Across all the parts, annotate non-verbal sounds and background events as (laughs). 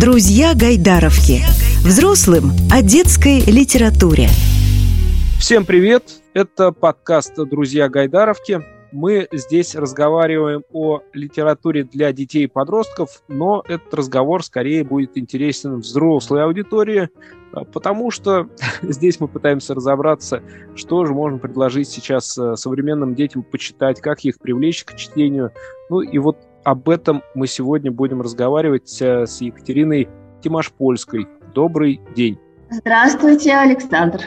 Друзья Гайдаровки. Взрослым о детской литературе. Всем привет! Это подкаст «Друзья Гайдаровки». Мы здесь разговариваем о литературе для детей и подростков, но этот разговор скорее будет интересен взрослой аудитории, а, потому что (laughs) здесь мы пытаемся разобраться, что же можно предложить сейчас э, современным детям почитать, как их привлечь к чтению. Ну и вот об этом мы сегодня будем разговаривать э, с Екатериной Тимошпольской. Добрый день. Здравствуйте, Александр.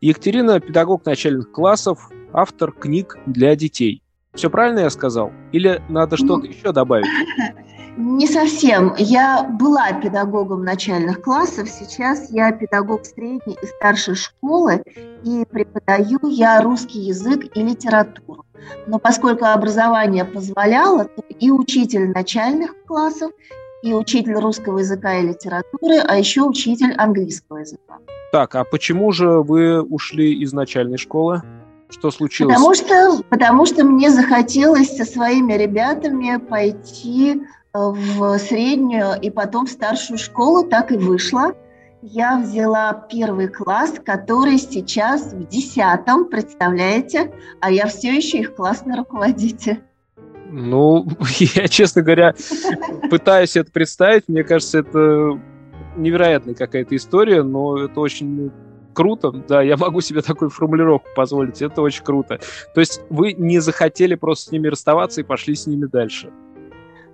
Екатерина – педагог начальных классов, автор книг для детей. Все правильно я сказал? Или надо что-то ну, еще добавить? (laughs) Не совсем. Я была педагогом начальных классов, сейчас я педагог средней и старшей школы, и преподаю я русский язык и литературу. Но поскольку образование позволяло, то и учитель начальных классов, и учитель русского языка и литературы, а еще учитель английского языка. Так, а почему же вы ушли из начальной школы? Что случилось? Потому что, потому что мне захотелось со своими ребятами пойти в среднюю и потом в старшую школу, так и вышло. Я взяла первый класс, который сейчас в десятом, представляете? А я все еще их классный руководитель. Ну, (laughs) я, честно говоря, пытаюсь это представить. Мне кажется, это невероятная какая-то история, но это очень круто, да, я могу себе такую формулировку позволить, это очень круто. То есть вы не захотели просто с ними расставаться и пошли с ними дальше?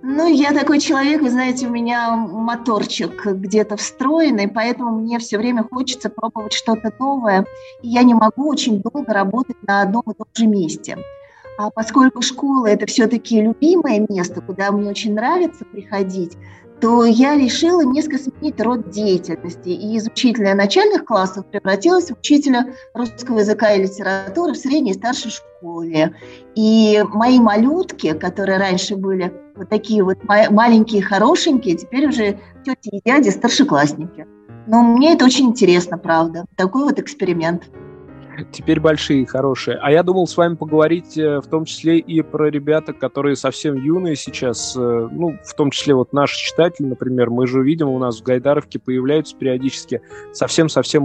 Ну, я такой человек, вы знаете, у меня моторчик где-то встроенный, поэтому мне все время хочется пробовать что-то новое. И я не могу очень долго работать на одном и том же месте. А поскольку школа – это все-таки любимое место, куда мне очень нравится приходить, то я решила несколько сменить род деятельности. И из учителя начальных классов превратилась в учителя русского языка и литературы в средней и старшей школе. И мои малютки, которые раньше были вот такие вот маленькие, хорошенькие, теперь уже тети и дяди старшеклассники. Но мне это очень интересно, правда. Такой вот эксперимент теперь большие, хорошие. А я думал с вами поговорить э, в том числе и про ребята, которые совсем юные сейчас, э, ну, в том числе вот наши читатели, например, мы же видим, у нас в Гайдаровке появляются периодически совсем-совсем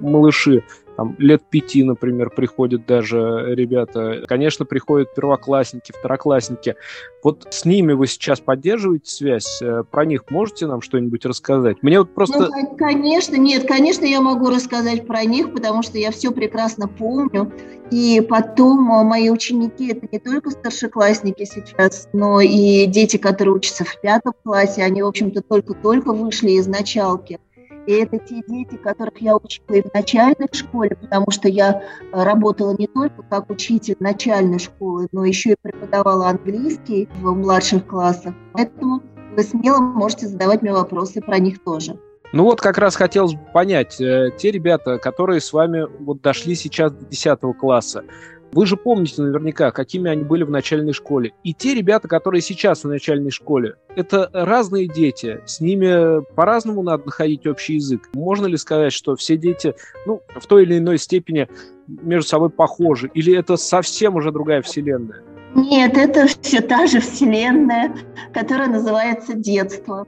малыши там, лет пяти, например, приходят даже ребята. Конечно, приходят первоклассники, второклассники. Вот с ними вы сейчас поддерживаете связь? Э, про них можете нам что-нибудь рассказать? Мне вот просто... Ну, конечно, нет, конечно, я могу рассказать про них, потому что я все прекрасно помню. И потом э, мои ученики – это не только старшеклассники сейчас, но и дети, которые учатся в пятом классе. Они, в общем-то, только-только вышли из началки. И это те дети, которых я учила и в начальной школе, потому что я э, работала не только как учитель начальной школы, но еще и преподавала английский в младших классах. Поэтому вы смело можете задавать мне вопросы про них тоже. Ну вот как раз хотелось бы понять, э, те ребята, которые с вами вот дошли сейчас до 10 класса, вы же помните наверняка, какими они были в начальной школе. И те ребята, которые сейчас в начальной школе, это разные дети. С ними по-разному надо находить общий язык. Можно ли сказать, что все дети, ну, в той или иной степени между собой похожи? Или это совсем уже другая вселенная? Нет, это все та же вселенная, которая называется детство.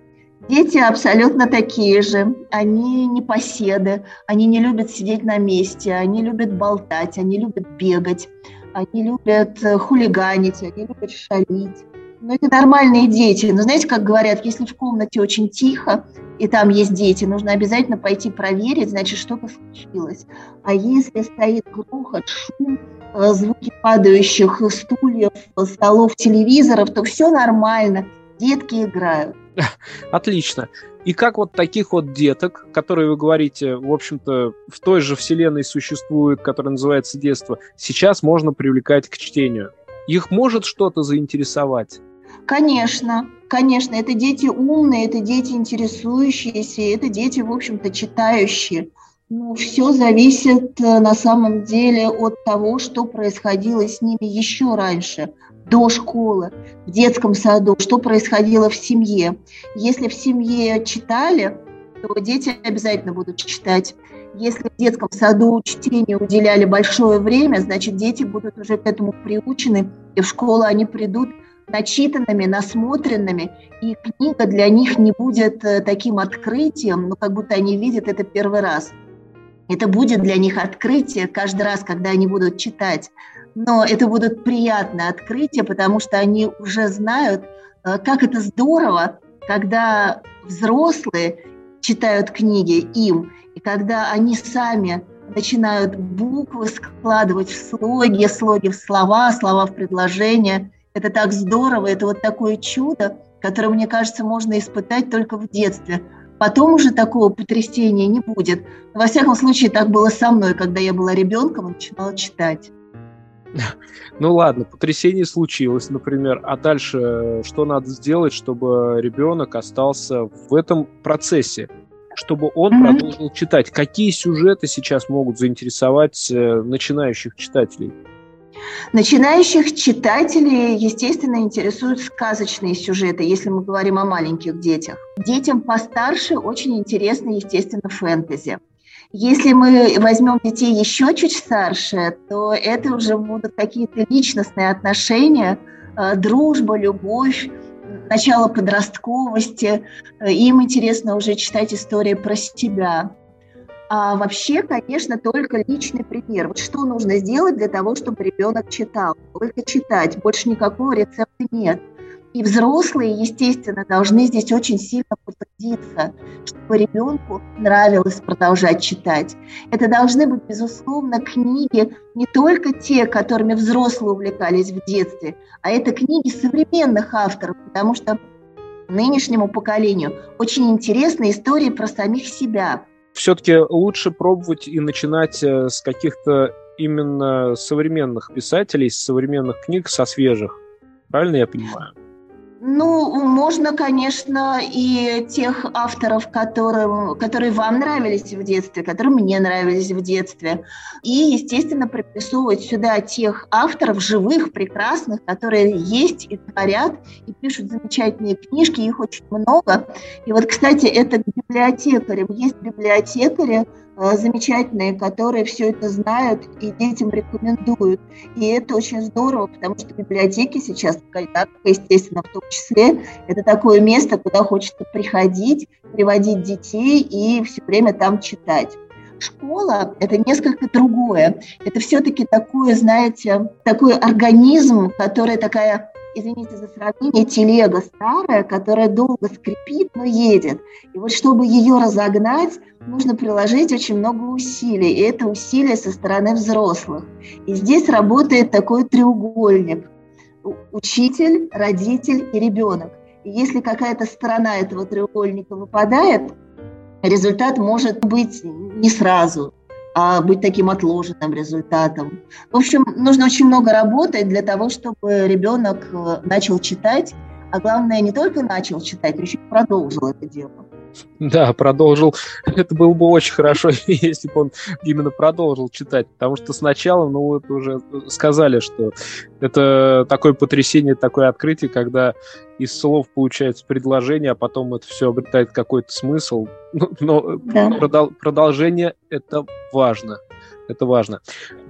Дети абсолютно такие же. Они не поседы, они не любят сидеть на месте, они любят болтать, они любят бегать, они любят э, хулиганить, они любят шалить. Но это нормальные дети. Но знаете, как говорят, если в комнате очень тихо, и там есть дети, нужно обязательно пойти проверить, значит, что-то случилось. А если стоит грохот, шум, э, звуки падающих стульев, столов, телевизоров, то все нормально. Детки играют. (laughs) Отлично. И как вот таких вот деток, которые вы говорите, в общем-то, в той же вселенной существуют, которая называется детство, сейчас можно привлекать к чтению? Их может что-то заинтересовать? Конечно, конечно, это дети умные, это дети интересующиеся, это дети, в общем-то, читающие. Ну, все зависит э, на самом деле от того, что происходило с ними еще раньше – до школы, в детском саду, что происходило в семье. Если в семье читали, то дети обязательно будут читать. Если в детском саду чтению уделяли большое время, значит, дети будут уже к этому приучены, и в школу они придут начитанными, насмотренными, и книга для них не будет э, таким открытием, ну, как будто они видят это первый раз. Это будет для них открытие каждый раз, когда они будут читать. Но это будут приятные открытия, потому что они уже знают, э, как это здорово, когда взрослые читают книги им, и когда они сами начинают буквы складывать в слоги, слоги в слова, слова в предложения. Это так здорово, это вот такое чудо, которое, мне кажется, можно испытать только в детстве. Потом уже такого потрясения не будет. Во всяком случае, так было со мной, когда я была ребенком и начинала читать. (laughs) Ну ладно, потрясение случилось, например. А дальше что надо сделать, чтобы ребенок остался в этом процессе? Чтобы он mm-hmm. продолжил читать. Какие сюжеты сейчас могут заинтересовать э, начинающих читателей? Начинающих читателей, естественно, интересуют сказочные сюжеты, если мы говорим о маленьких детях. Детям постарше очень интересно, естественно, фэнтези. Если мы возьмем детей еще чуть старше, то это уже будут какие-то личностные отношения, э, дружба, любовь, начало подростковости. Э, им интересно уже читать истории про себя. А вообще, конечно, только личный пример. Вот что нужно сделать для того, чтобы ребенок читал? Только читать, больше никакого рецепта нет. И взрослые, естественно, должны здесь очень сильно потрудиться, чтобы ребенку нравилось продолжать читать. Это должны быть, безусловно, книги не только те, которыми взрослые увлекались в детстве, а это книги современных авторов, потому что нынешнему поколению очень интересны истории про самих себя. Все-таки лучше пробовать и начинать э, с каких-то именно современных писателей, с современных книг, со свежих. Правильно я понимаю? Ну, можно, конечно, и тех авторов, которым, которые вам нравились в детстве, которые мне нравились в детстве. И, естественно, приписывать сюда тех авторов, живых, прекрасных, которые есть и творят, и пишут замечательные книжки, их очень много. И вот, кстати, это к библиотекарям. Есть библиотекари, замечательные, которые все это знают и детям рекомендуют. И это очень здорово, потому что библиотеки сейчас, естественно, в том числе, это такое место, куда хочется приходить, приводить детей и все время там читать. Школа – это несколько другое. Это все-таки такое, знаете, такой организм, который такая извините за сравнение, телега старая, которая долго скрипит, но едет. И вот чтобы ее разогнать, нужно приложить очень много усилий, и это усилия со стороны взрослых. И здесь работает такой треугольник – учитель, родитель и ребенок. И если какая-то сторона этого треугольника выпадает, результат может быть не сразу, быть таким отложенным результатом. В общем, нужно очень много работать для того, чтобы ребенок э, начал читать, а главное, не только начал читать, но еще и продолжил это дело. Да, продолжил. Это было бы очень хорошо, (laughs) если бы он именно продолжил читать, потому что сначала, ну, вот уже сказали, что это такое потрясение, такое открытие, когда из слов получается предложение, а потом это все обретает какой-то смысл. (laughs) Ну, но да. продол- продолжение это важно. Это важно.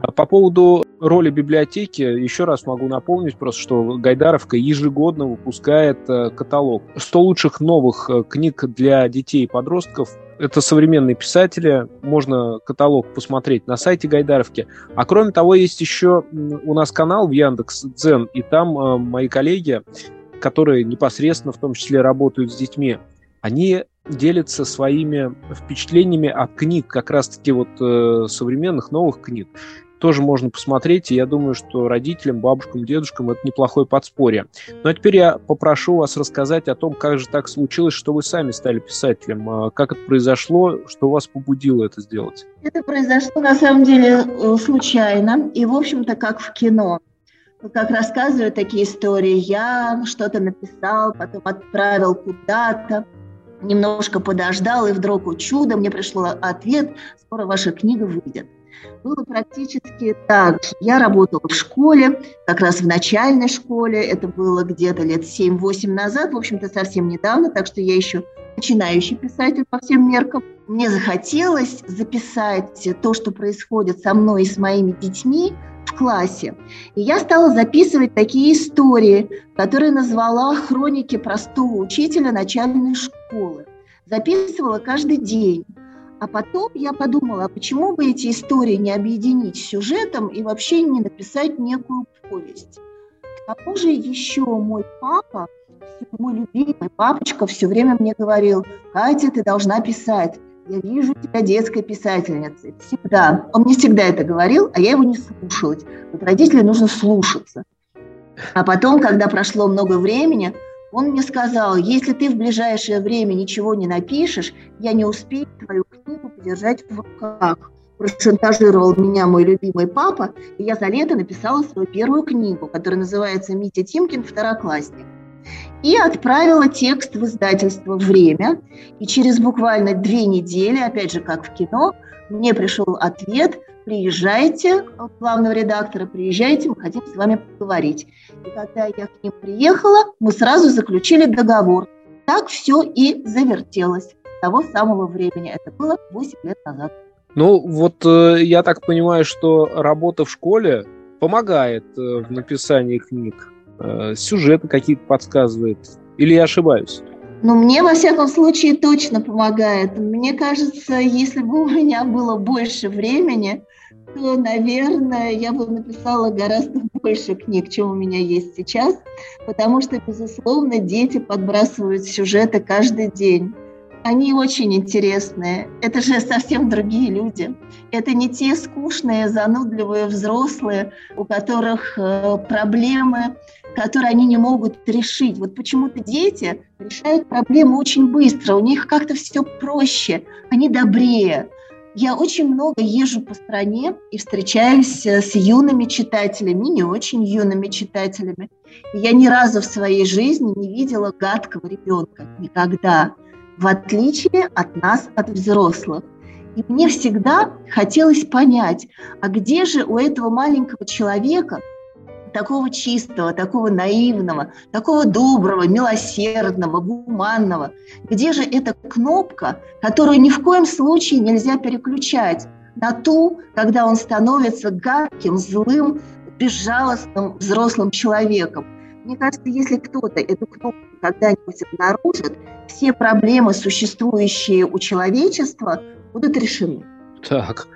А по поводу роли библиотеки, еще раз могу напомнить просто, что Гайдаровка ежегодно выпускает э, каталог 100 лучших новых э, книг для детей и подростков. Это современные писатели, можно каталог посмотреть на сайте Гайдаровки. А кроме того, есть еще у нас канал в Яндекс Дзен, и там э, мои коллеги, которые непосредственно в том числе работают с детьми, они делятся своими впечатлениями от книг, как раз-таки вот э, современных новых книг. Тоже можно посмотреть, и я думаю, что родителям, бабушкам, дедушкам это неплохое подспорье. Ну а теперь я попрошу вас рассказать о том, как же так случилось, что вы сами стали писателем, а как это произошло, что вас побудило это сделать. Это произошло на самом деле э, случайно, и в общем-то как в кино как рассказывают такие истории, я что-то написал, потом отправил куда-то, немножко подождал, и вдруг, о чудо, мне пришло ответ, скоро ваша книга выйдет. Было практически так. Я работала в школе, как раз в начальной школе, это было где-то лет 7-8 назад, в общем-то, совсем недавно, так что я еще начинающий писатель по всем меркам. Мне захотелось записать то, что происходит со мной и с моими детьми в классе. И я стала записывать такие истории, которые назвала «Хроники простого учителя начальной школы». Записывала каждый день. А потом я подумала, а почему бы эти истории не объединить сюжетом и вообще не написать некую повесть. К тому же еще мой папа, мой любимый папочка все время мне говорил, Катя, ты должна писать. Я вижу тебя детской писательницей. Всегда. Он мне всегда это говорил, а я его не слушалась. Вот родителей нужно слушаться. А потом, когда прошло много времени, он мне сказал, если ты в ближайшее время ничего не напишешь, я не успею твою книгу подержать в руках. Прошантажировал меня мой любимый папа, и я за лето написала свою первую книгу, которая называется «Митя Тимкин. Второклассник». И отправила текст в издательство «Время». И через буквально две недели, опять же, как в кино, мне пришел ответ «Приезжайте, главного редактора, приезжайте, мы хотим с вами поговорить». И когда я к ним приехала, мы сразу заключили договор. Так все и завертелось того самого времени. Это было 8 лет назад. Ну, вот э, я так понимаю, что работа в школе помогает э, в написании книг. Э, сюжеты какие-то подсказывает. Или я ошибаюсь? Ну, мне, во всяком случае, точно помогает. Мне кажется, если бы у меня было больше времени, то, наверное, я бы написала гораздо (laughs) больше книг, чем у меня есть сейчас, потому что, безусловно, дети подбрасывают сюжеты каждый день. Они очень интересные. Это же совсем другие люди. Это не те скучные, занудливые взрослые, у которых э, проблемы, которые они не могут решить. Вот почему-то дети решают проблемы очень быстро, у них как-то все проще, они добрее. Я очень много езжу по стране и встречаюсь э, с юными читателями, не очень юными читателями. я ни разу в своей жизни не видела гадкого ребенка. Никогда. В отличие от нас, от взрослых. И мне всегда хотелось понять, а где же у этого маленького человека такого чистого, такого наивного, такого доброго, милосердного, гуманного? Где же эта кнопка, которую ни в коем случае нельзя переключать на ту, когда он становится гадким, злым, безжалостным взрослым человеком? Мне кажется, если кто-то эту кнопку когда-нибудь обнаружит, все проблемы, существующие у человечества, будут решены. Так,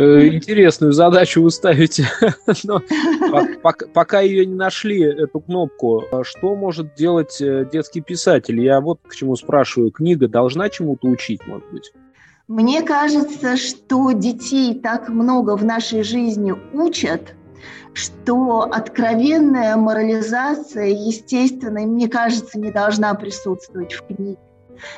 Э, интересную задачу вы ставите, (laughs) но пока ее не нашли, эту кнопку, а что может делать э, детский писатель? Я вот к чему спрашиваю. Книга должна чему-то учить, может быть? Мне кажется, что детей так много в нашей жизни учат, что откровенная морализация, естественно, мне кажется, не должна присутствовать в книге.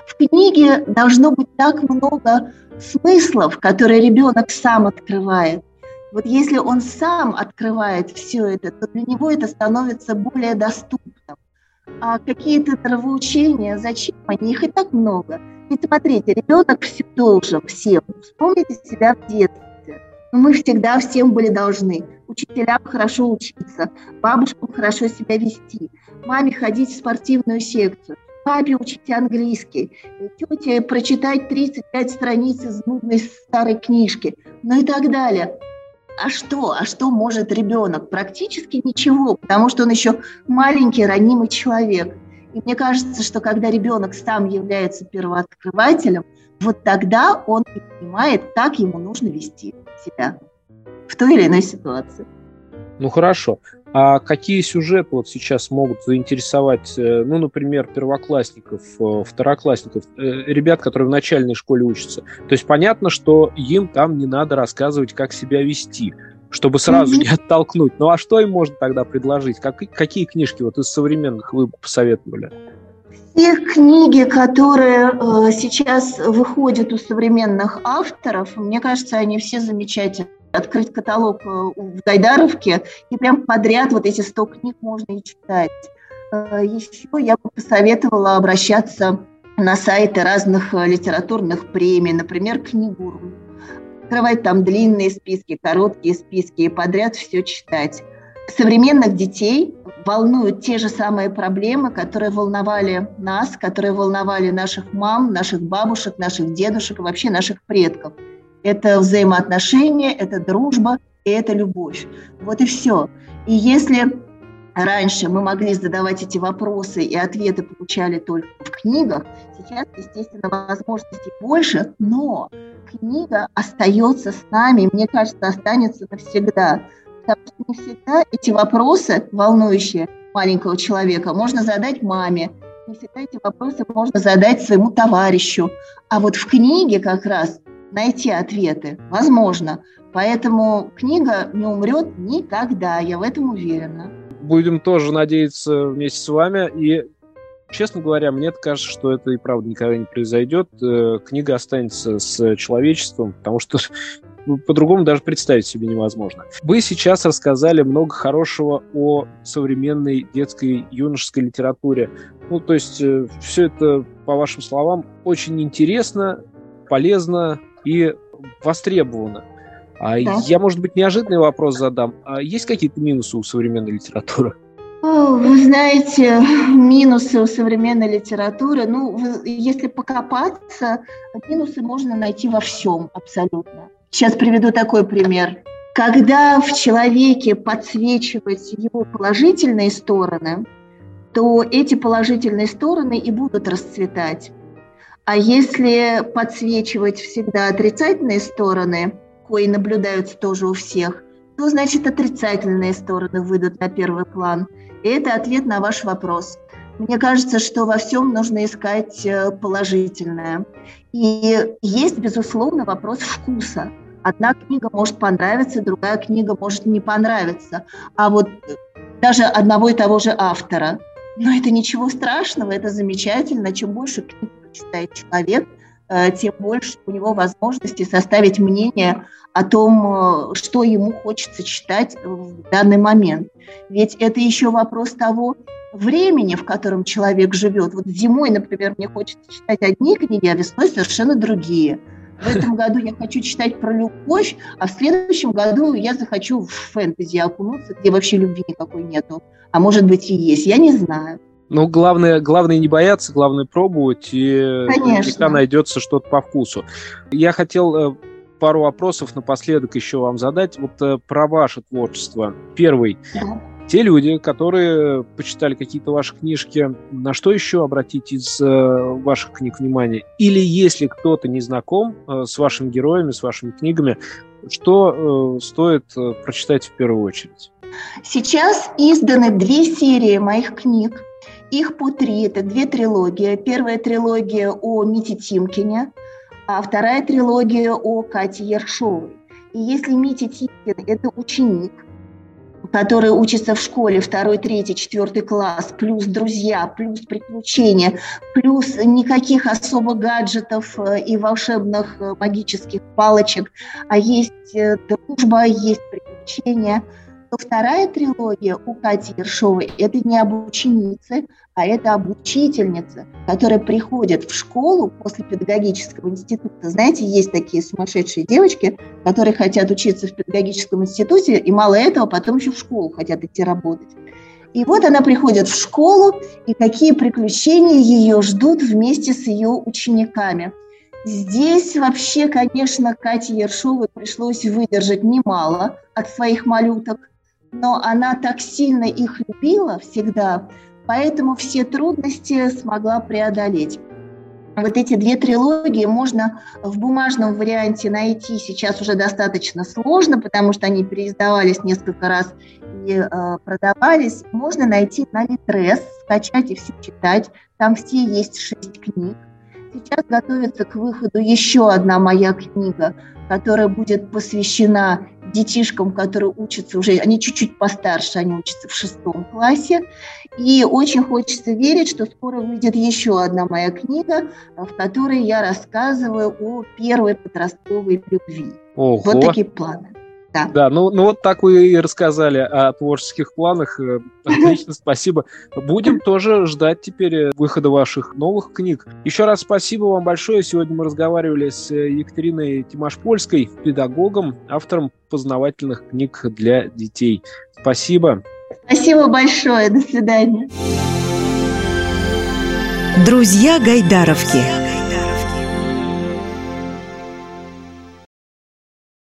В книге должно быть так много смыслов, которые ребенок сам открывает. Вот если он сам открывает все это, то для него это становится более доступным. А какие-то нравоучения, зачем они? Их и так много. Ведь смотрите, ребенок все должен всем. Вспомните себя в детстве. Мы всегда всем были должны. Учителям хорошо учиться, бабушкам хорошо себя вести, маме ходить в спортивную секцию папе учить английский, тете прочитать 35 страниц из нудной старой книжки, ну и так далее. А что? А что может ребенок? Практически ничего, потому что он еще маленький, ранимый человек. И мне кажется, что когда ребенок сам является первооткрывателем, вот тогда он и понимает, как ему нужно вести себя в той или иной ситуации. Ну хорошо. А какие сюжеты вот сейчас могут заинтересовать, э, ну, например, первоклассников, э, второклассников, э, ребят, которые в начальной школе учатся? То есть понятно, что им там не надо рассказывать, как себя вести, чтобы сразу не оттолкнуть. Ну а что им можно тогда предложить? Как, какие книжки вот из современных вы посоветовали? Все книги, которые э, сейчас выходят у современных авторов, мне кажется, они все замечательные открыть каталог э, в Гайдаровке, и прям подряд вот эти 100 книг можно и читать. Э, Еще я бы посоветовала обращаться на сайты разных э, литературных премий, например, книгу. Открывать там длинные списки, короткие списки и подряд все читать. Современных детей волнуют те же самые проблемы, которые волновали нас, которые волновали наших мам, наших бабушек, наших дедушек и вообще наших предков. Это взаимоотношения, это дружба и это любовь. Вот и все. И если раньше мы могли задавать эти вопросы и ответы получали только в книгах, сейчас, естественно, возможностей больше, но книга остается с нами, мне кажется, останется навсегда. Потому что не всегда эти вопросы, волнующие маленького человека, можно задать маме, не всегда эти вопросы можно задать своему товарищу. А вот в книге как раз найти ответы возможно. Поэтому книга не умрет никогда, я в этом уверена. Будем тоже надеяться вместе с вами. И, честно говоря, мне кажется, что это и правда никогда не произойдет. Э, книга останется с человечеством, потому что по-другому даже представить себе невозможно. Вы сейчас рассказали много хорошего о современной детской юношеской литературе. Ну, то есть э, все это, по вашим словам, очень интересно, полезно и востребовано. А да. я, может быть, неожиданный вопрос задам. А есть какие-то минусы у современной литературы? Вы знаете, минусы у современной литературы, ну, если покопаться, минусы можно найти во всем абсолютно. Сейчас приведу такой пример. Когда в человеке подсвечивать его положительные стороны, то эти положительные стороны и будут расцветать. А если подсвечивать всегда отрицательные стороны, кои наблюдаются тоже у всех, то значит отрицательные стороны выйдут на первый план. И это ответ на ваш вопрос. Мне кажется, что во всем нужно искать э, положительное. И есть, безусловно, вопрос вкуса. Одна книга может понравиться, другая книга может не понравиться. А вот даже одного и того же автора. Но это ничего страшного, это замечательно. Чем больше книг читает человек, э, тем больше у него возможности составить мнение о том, э, что ему хочется читать в данный момент. Ведь это еще вопрос того времени, в котором человек живет. Вот зимой, например, мне хочется читать одни книги, а весной совершенно другие – в этом году я хочу читать про любовь, а в следующем году я захочу в фэнтези окунуться, где вообще любви никакой нету. А может быть и есть, я не знаю. Ну, главное, главное не бояться, главное пробовать, и всегда найдется что-то по вкусу. Я хотел э, пару вопросов напоследок еще вам задать. Вот э, про ваше творчество. Первый. Да те люди, которые почитали какие-то ваши книжки, на что еще обратить из э, ваших книг внимание? Или если кто-то не знаком э, с вашими героями, с вашими книгами, что э, стоит прочитать в первую очередь? Сейчас изданы две серии моих книг. Их по три, это две трилогии. Первая трилогия о Мите Тимкине, а вторая трилогия о Кате Ершовой. И если Митя Тимкин – это ученик – который учится в школе, второй, третий, четвертый класс, плюс друзья, плюс приключения, плюс никаких особо гаджетов э, и волшебных э, магических палочек, а есть э, дружба, есть приключения – то вторая трилогия у Кати Ершовой – это не об ученице, а это об учительнице, которая приходит в школу после педагогического института. Знаете, есть такие сумасшедшие девочки, которые хотят учиться в педагогическом институте, и мало этого, потом еще в школу хотят идти работать. И вот она приходит в школу, и какие приключения ее ждут вместе с ее учениками. Здесь вообще, конечно, Кате Ершовой пришлось выдержать немало от своих малюток, но она так сильно их любила всегда, поэтому все трудности смогла преодолеть. Вот эти две трилогии можно в бумажном варианте найти сейчас уже достаточно сложно, потому что они переиздавались несколько раз и э, продавались. Можно найти на Литрес, скачать и все читать. Там все есть шесть книг. Сейчас готовится к выходу еще одна моя книга, которая будет посвящена детишкам, которые учатся уже, они чуть-чуть постарше, они учатся в шестом классе. И очень хочется верить, что скоро выйдет еще одна моя книга, в которой я рассказываю о первой подростковой любви. Ого. Вот такие планы. Да. да, ну, ну вот так вы и рассказали о творческих планах. Э, отлично, (laughs) спасибо. Будем тоже ждать теперь э, выхода ваших новых книг. Еще раз спасибо вам большое. Сегодня мы разговаривали с э, Екатериной Тимашпольской, педагогом, автором познавательных книг для детей. Спасибо. Спасибо большое. До свидания. Друзья Гайдаровки.